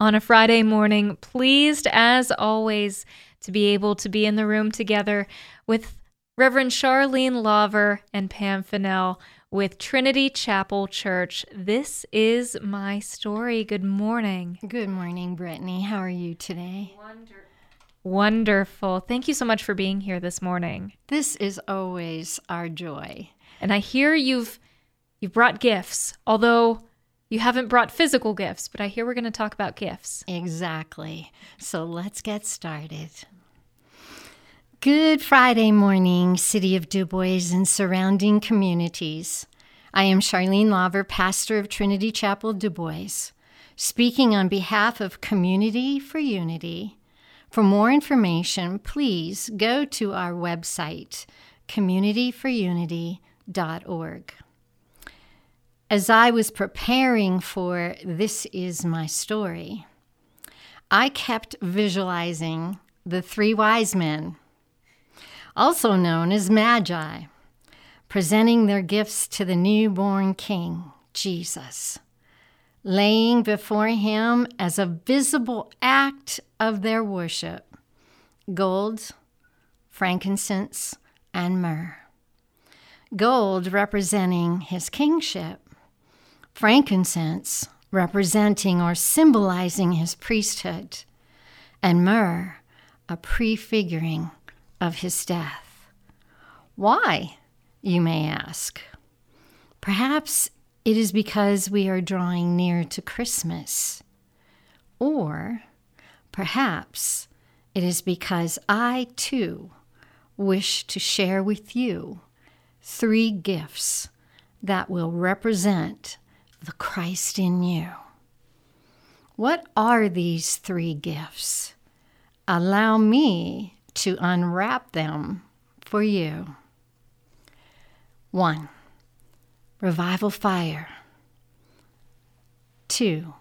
on a Friday morning. Pleased, as always, to be able to be in the room together with Reverend Charlene Lauver and Pam Fennell with Trinity Chapel Church. This is my story. Good morning. Good morning, Brittany. How are you today? Wonderful. Wonderful. Thank you so much for being here this morning. This is always our joy. And I hear you've you've brought gifts, although you haven't brought physical gifts, but I hear we're going to talk about gifts. Exactly. So let's get started. Good Friday morning, City of Du Bois and surrounding communities. I am Charlene Lauver, pastor of Trinity Chapel Du Bois, speaking on behalf of Community for Unity. For more information, please go to our website, communityforunity.org. As I was preparing for This Is My Story, I kept visualizing the three wise men, also known as Magi, presenting their gifts to the newborn King, Jesus, laying before him as a visible act of their worship gold, frankincense, and myrrh. Gold representing his kingship, frankincense representing or symbolizing his priesthood, and myrrh a prefiguring of his death. Why, you may ask? Perhaps it is because we are drawing near to Christmas. Or perhaps it is because I too wish to share with you three gifts that will represent the Christ in you. What are these three gifts? Allow me to unwrap them for you. One, revival fire. Two,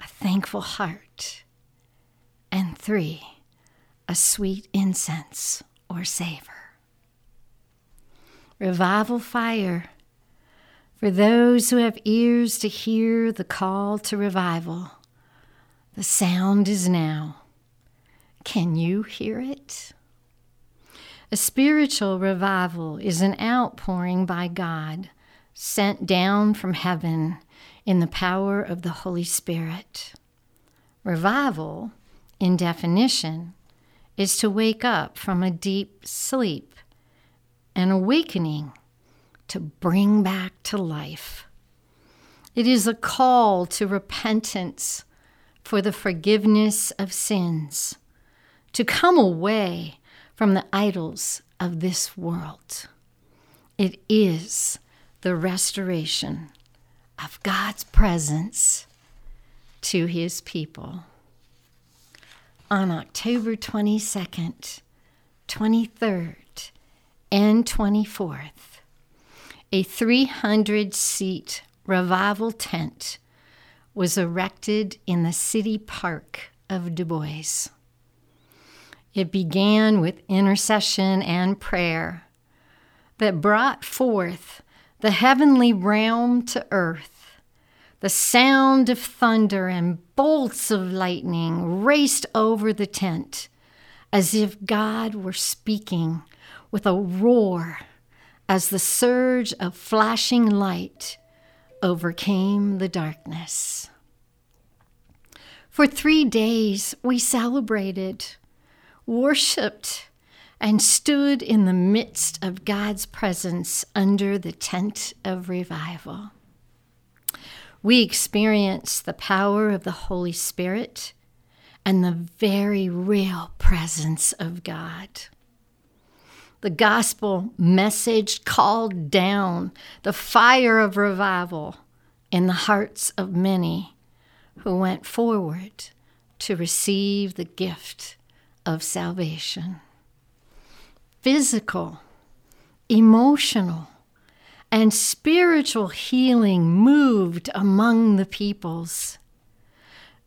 a thankful heart. And three, a sweet incense or savor. Revival fire for those who have ears to hear the call to revival, the sound is now. Can you hear it? A spiritual revival is an outpouring by God sent down from heaven in the power of the Holy Spirit. Revival, in definition, is to wake up from a deep sleep, an awakening to bring back to life. It is a call to repentance for the forgiveness of sins, to come away from the idols of this world. It is the restoration of God's presence to his people. On October 22nd, 23rd, and 24th, a 300 seat revival tent was erected in the city park of Du Bois. It began with intercession and prayer that brought forth the heavenly realm to earth. The sound of thunder and bolts of lightning raced over the tent as if God were speaking with a roar as the surge of flashing light overcame the darkness. For three days we celebrated, worshiped, and stood in the midst of God's presence under the tent of revival. We experienced the power of the Holy Spirit and the very real presence of God. The gospel message called down the fire of revival in the hearts of many who went forward to receive the gift of salvation. Physical, emotional, and spiritual healing moved among the peoples.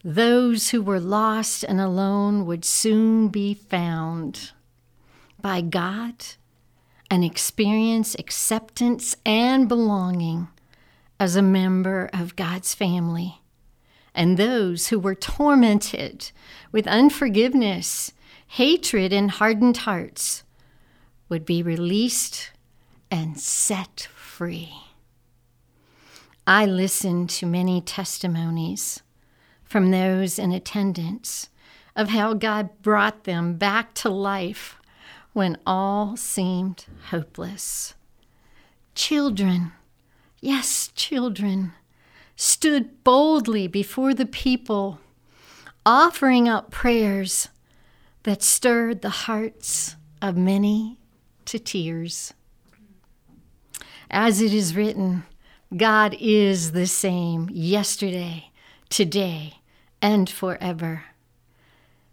Those who were lost and alone would soon be found by God and experience acceptance and belonging as a member of God's family and those who were tormented with unforgiveness, hatred, and hardened hearts would be released and set free. I listened to many testimonies from those in attendance of how God brought them back to life when all seemed hopeless. Children, yes, children, stood boldly before the people, offering up prayers that stirred the hearts of many to tears. As it is written, God is the same yesterday, today, and forever.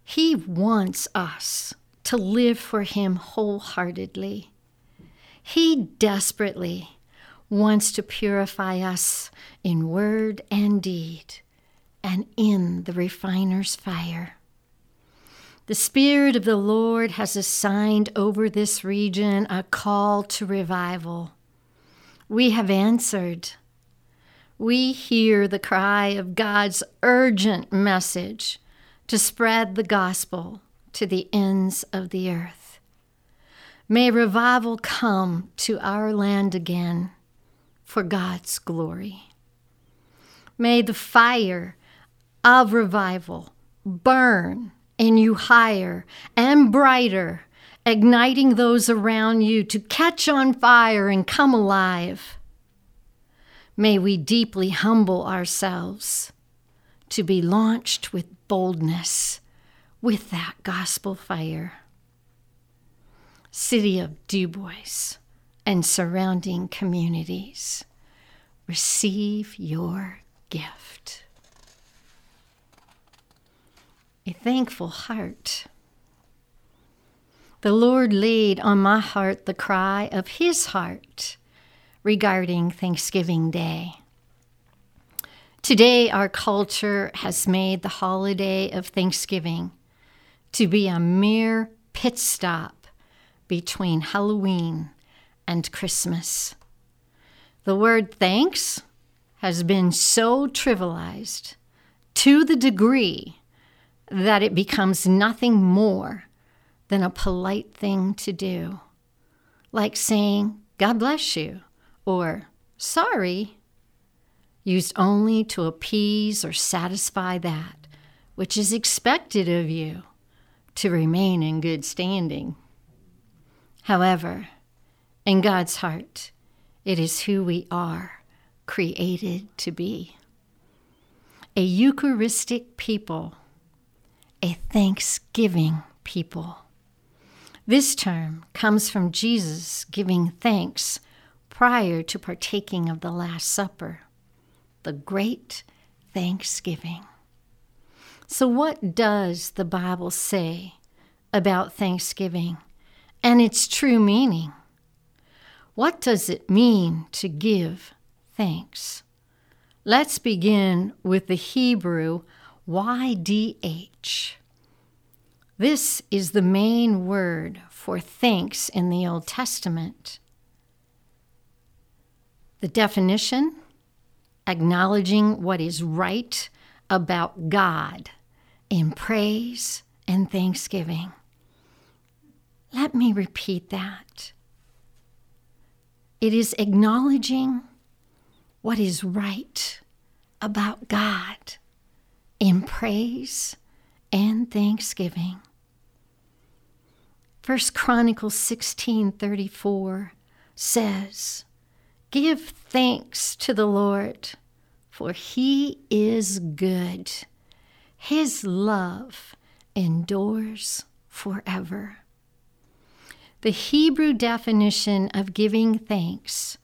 He wants us to live for Him wholeheartedly. He desperately wants to purify us in word and deed and in the refiner's fire. The Spirit of the Lord has assigned over this region a call to revival. We have answered. We hear the cry of God's urgent message to spread the gospel to the ends of the earth. May revival come to our land again for God's glory. May the fire of revival burn in you higher and brighter, igniting those around you to catch on fire and come alive. May we deeply humble ourselves to be launched with boldness with that gospel fire. City of Dubois and surrounding communities, receive your gift. A thankful heart. The Lord laid on my heart the cry of His heart regarding Thanksgiving Day. Today, our culture has made the holiday of Thanksgiving to be a mere pit stop between Halloween and Christmas. The word thanks has been so trivialized to the degree that it becomes nothing more than a polite thing to do, like saying, God bless you, or sorry used only to appease or satisfy that which is expected of you to remain in good standing. However, in God's heart, it is who we are created to be. A Eucharistic people, a thanksgiving people. This term comes from Jesus giving thanks prior to partaking of the Last Supper the great thanksgiving. So, what does the Bible say about thanksgiving and its true meaning? What does it mean to give thanks? Let's begin with the Hebrew YDH. This is the main word for thanks in the Old Testament. The definition acknowledging what is right about God in praise and thanksgiving. Let me repeat that. It is acknowledging what is right about God in praise and thanksgiving. First Chronicles 16:34 says, Give thanks to the Lord, for he is good. His love endures forever. The Hebrew definition of giving thanks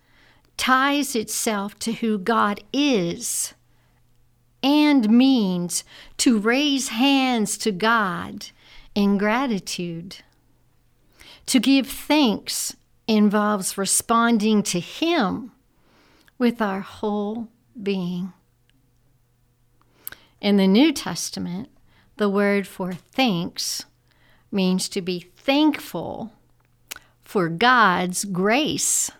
ties itself to who God is and means to raise hands to God in gratitude. To give thanks involves responding to Him with our whole being. In the New Testament, the word for thanks means to be thankful for God's grace.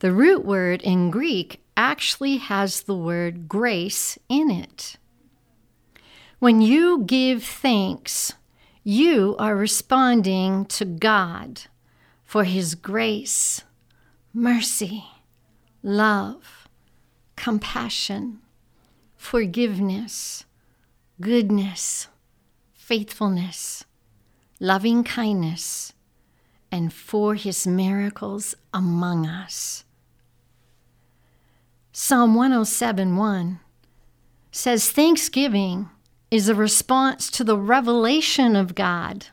The root word in Greek actually has the word grace in it. When you give thanks, you are responding to God for His grace, mercy, love, compassion, forgiveness, goodness, faithfulness, loving kindness, and for His miracles among us. Psalm 107 1 says, Thanksgiving is a response to the revelation of God.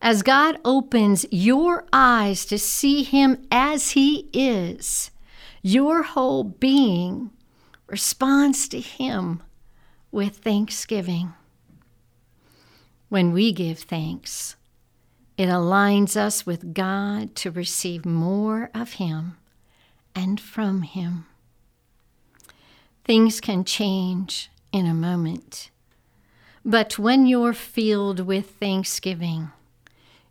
As God opens your eyes to see Him as He is, your whole being responds to Him with thanksgiving. When we give thanks, it aligns us with God to receive more of Him and from Him. Things can change in a moment, but when you're filled with thanksgiving,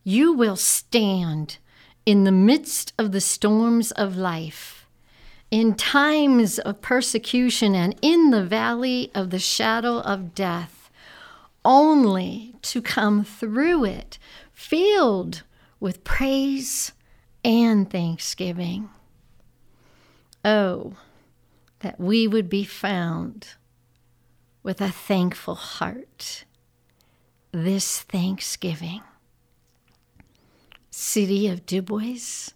you will stand in the midst of the storms of life, in times of persecution, and in the valley of the shadow of death, only to come through it filled with praise and thanksgiving. Oh, that we would be found with a thankful heart this Thanksgiving. City of Dubois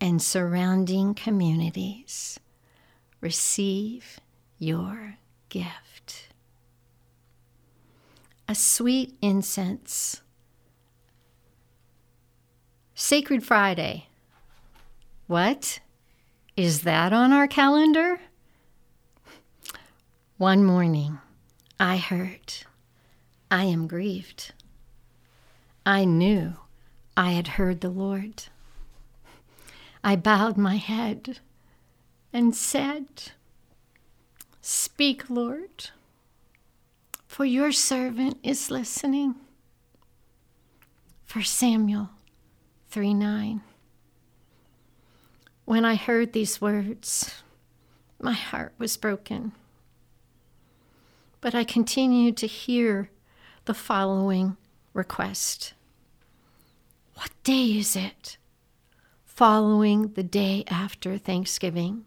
and surrounding communities, receive your gift. A sweet incense. Sacred Friday. What? Is that on our calendar? One morning, I heard, I am grieved. I knew I had heard the Lord. I bowed my head and said, Speak, Lord, for your servant is listening. For Samuel 3 9. When I heard these words, my heart was broken. But I continued to hear the following request What day is it? Following the day after Thanksgiving.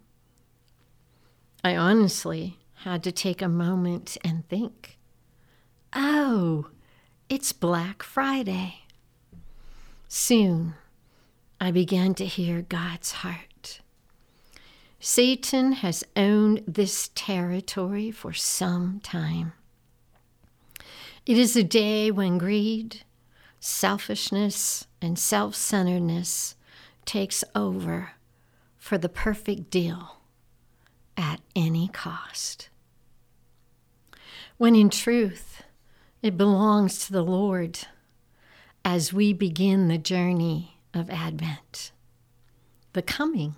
I honestly had to take a moment and think oh, it's Black Friday. Soon I began to hear God's heart. Satan has owned this territory for some time. It is a day when greed, selfishness, and self centeredness takes over for the perfect deal at any cost. When in truth, it belongs to the Lord as we begin the journey of Advent, the coming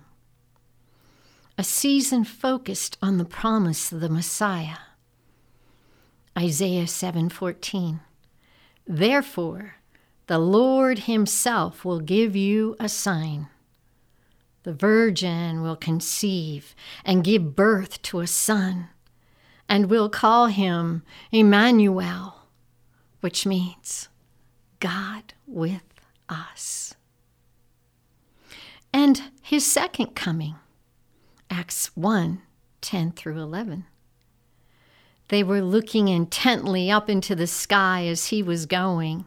a season focused on the promise of the Messiah. Isaiah 7:14 Therefore the Lord himself will give you a sign. The virgin will conceive and give birth to a son, and will call him Emmanuel, which means God with us. And his second coming Acts 1 10 through 11. They were looking intently up into the sky as he was going,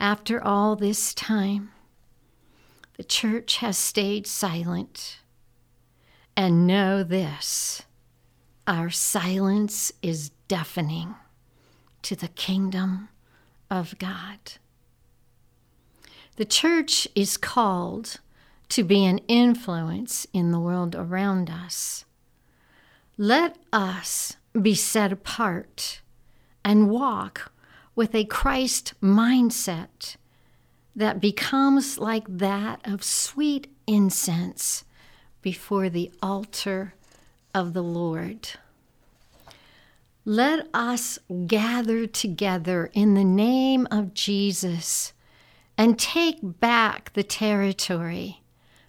After all this time, the church has stayed silent. And know this our silence is deafening to the kingdom of God. The church is called to be an influence in the world around us. Let us be set apart and walk with a Christ mindset that becomes like that of sweet incense before the altar of the Lord. Let us gather together in the name of Jesus and take back the territory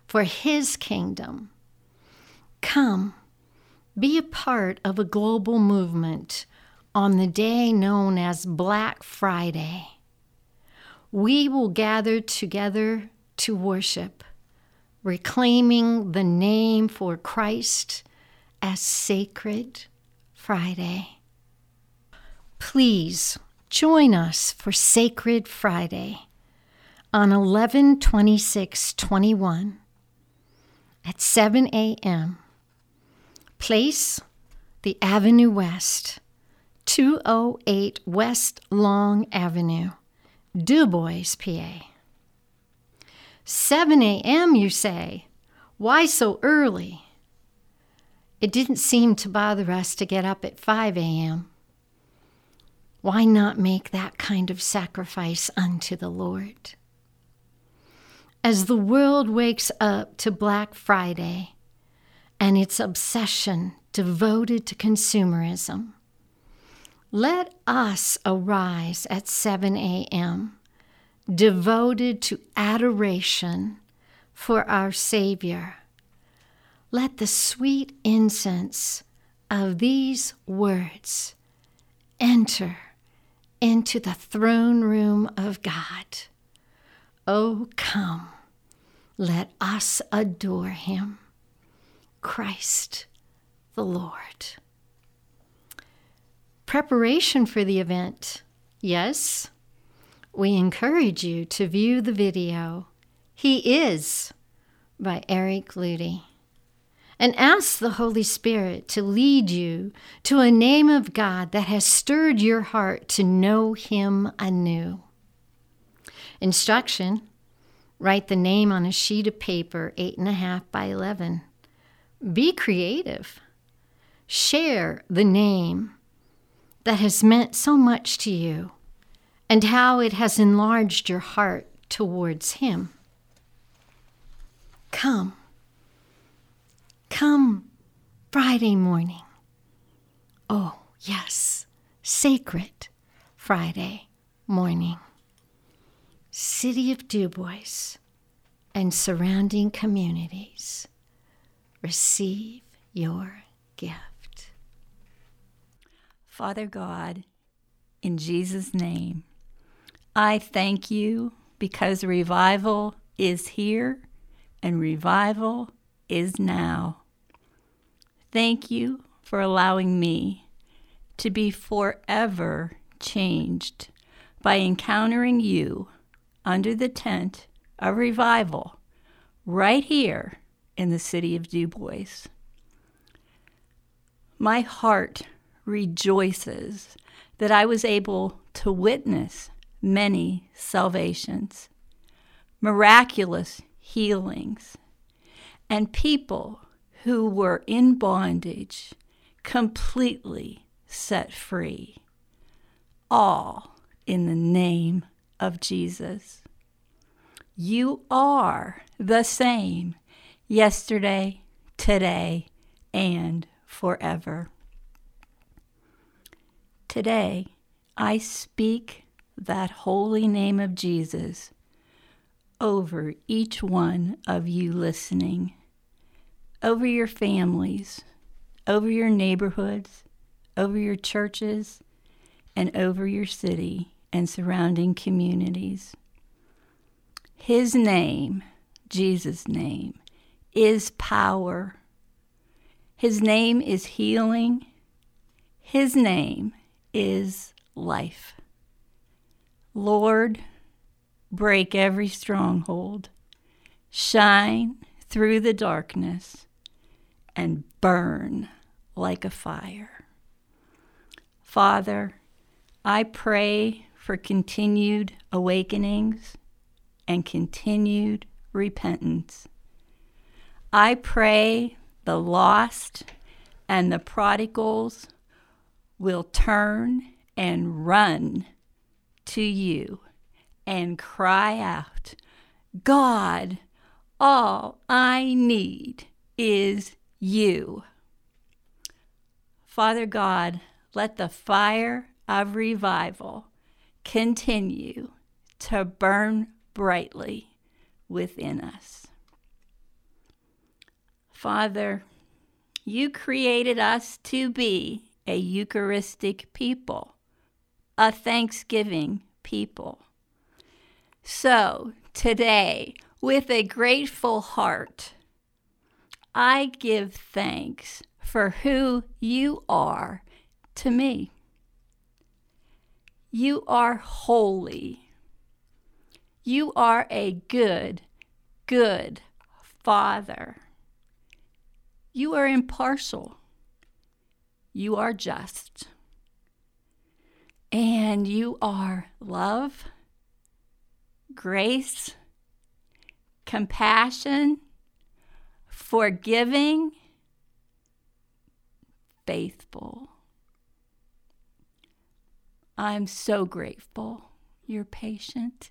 for His kingdom. Come, be a part of a global movement on the day known as Black Friday. We will gather together to worship, reclaiming the name for Christ as Sacred Friday. Please join us for Sacred Friday on 11 26 21 at 7 a.m. Place the Avenue West, 208 West Long Avenue, Dubois, PA. 7 a.m., you say? Why so early? It didn't seem to bother us to get up at 5 a.m. Why not make that kind of sacrifice unto the Lord? As the world wakes up to Black Friday and its obsession devoted to consumerism, let us arise at 7 a.m., devoted to adoration for our Savior. Let the sweet incense of these words enter into the throne room of God. Oh, come, let us adore him, Christ the Lord. Preparation for the event. Yes, we encourage you to view the video. He is by Eric Ludy and ask the Holy Spirit to lead you to a name of God that has stirred your heart to know Him anew. Instruction Write the name on a sheet of paper, 8.5 by 11. Be creative. Share the name that has meant so much to you and how it has enlarged your heart towards Him. Come Come Friday morning. Oh, yes, sacred Friday morning. City of Dubois and surrounding communities, receive your gift. Father God, in Jesus' name, I thank you because revival is here and revival is now. Thank you for allowing me to be forever changed by encountering you under the tent of revival right here in the city of Du Bois. My heart rejoices that I was able to witness many salvations, miraculous healings, and people who were in bondage completely set free. All in the name of Jesus. You are the same yesterday, today, and forever. Today, I speak that holy name of Jesus over each one of you listening over your families, over your neighborhoods, over your churches, and over your city and surrounding communities. His name, Jesus' name, is power. His name is healing. His name is life. Lord, break every stronghold, shine through the darkness and burn like a fire. Father, I pray for continued awakenings and continued repentance I pray the lost and the prodigals will turn and run to you and cry out, God, all I need is you. Father God, let the fire of revival continue to burn brightly within us. Father, you created us to be a Eucharistic people, a Thanksgiving people. So today, with a grateful heart, I give thanks for who you are to me. You are holy. You are a good, good Father. You are impartial. You are just. And you are love, grace, compassion, forgiving, faithful. I'm so grateful you're patient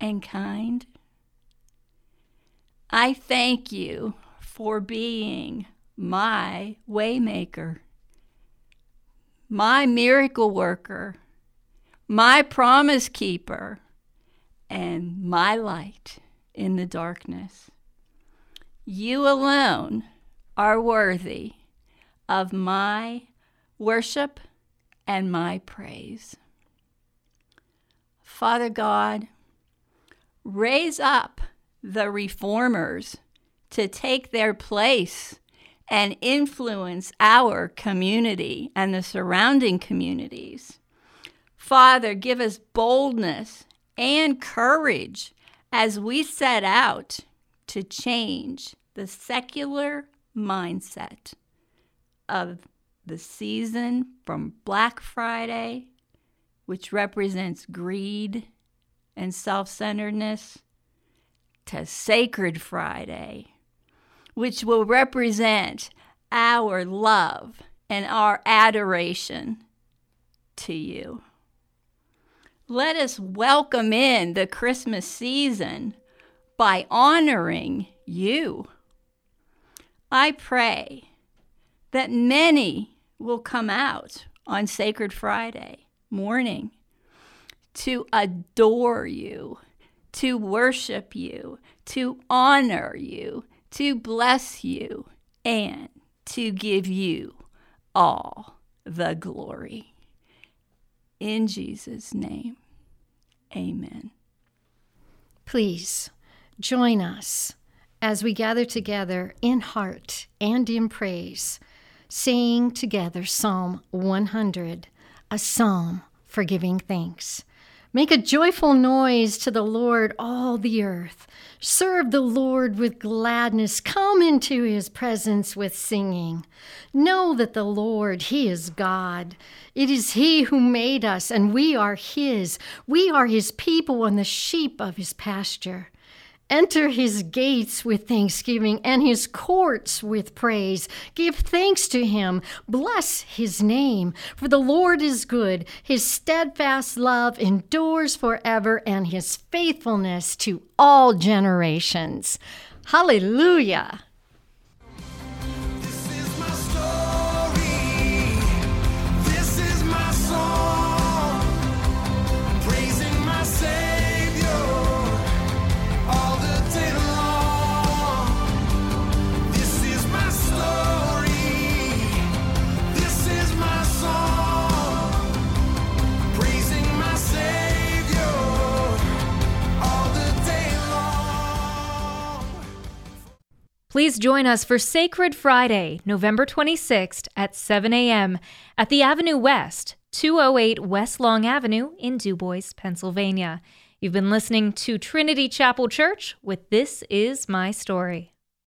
and kind. I thank you for being my waymaker, my miracle worker, my promise keeper, and my light in the darkness. You alone are worthy of my worship and my praise. Father God, raise up the reformers to take their place and influence our community and the surrounding communities. Father, give us boldness and courage as we set out to change the secular mindset of the season from Black Friday, which represents greed and self centeredness, to Sacred Friday, which will represent our love and our adoration to you. Let us welcome in the Christmas season by honoring you. I pray that many will come out on Sacred Friday morning to adore you, to worship you, to honor you, to bless you, and to give you all the glory. In Jesus' name, amen. Please join us as we gather together in heart and in praise, singing together Psalm 100, a psalm for giving thanks. Make a joyful noise to the Lord, all the earth. Serve the Lord with gladness. Come into his presence with singing. Know that the Lord, he is God. It is he who made us, and we are his. We are his people and the sheep of his pasture. Enter his gates with thanksgiving and his courts with praise. Give thanks to him. Bless his name. For the Lord is good. His steadfast love endures forever, and his faithfulness to all generations. Hallelujah. Please join us for Sacred Friday, November 26th at 7 a.m. at the Avenue West, 208 West Long Avenue in DuBois, Pennsylvania. You've been listening to Trinity Chapel Church with This Is My Story.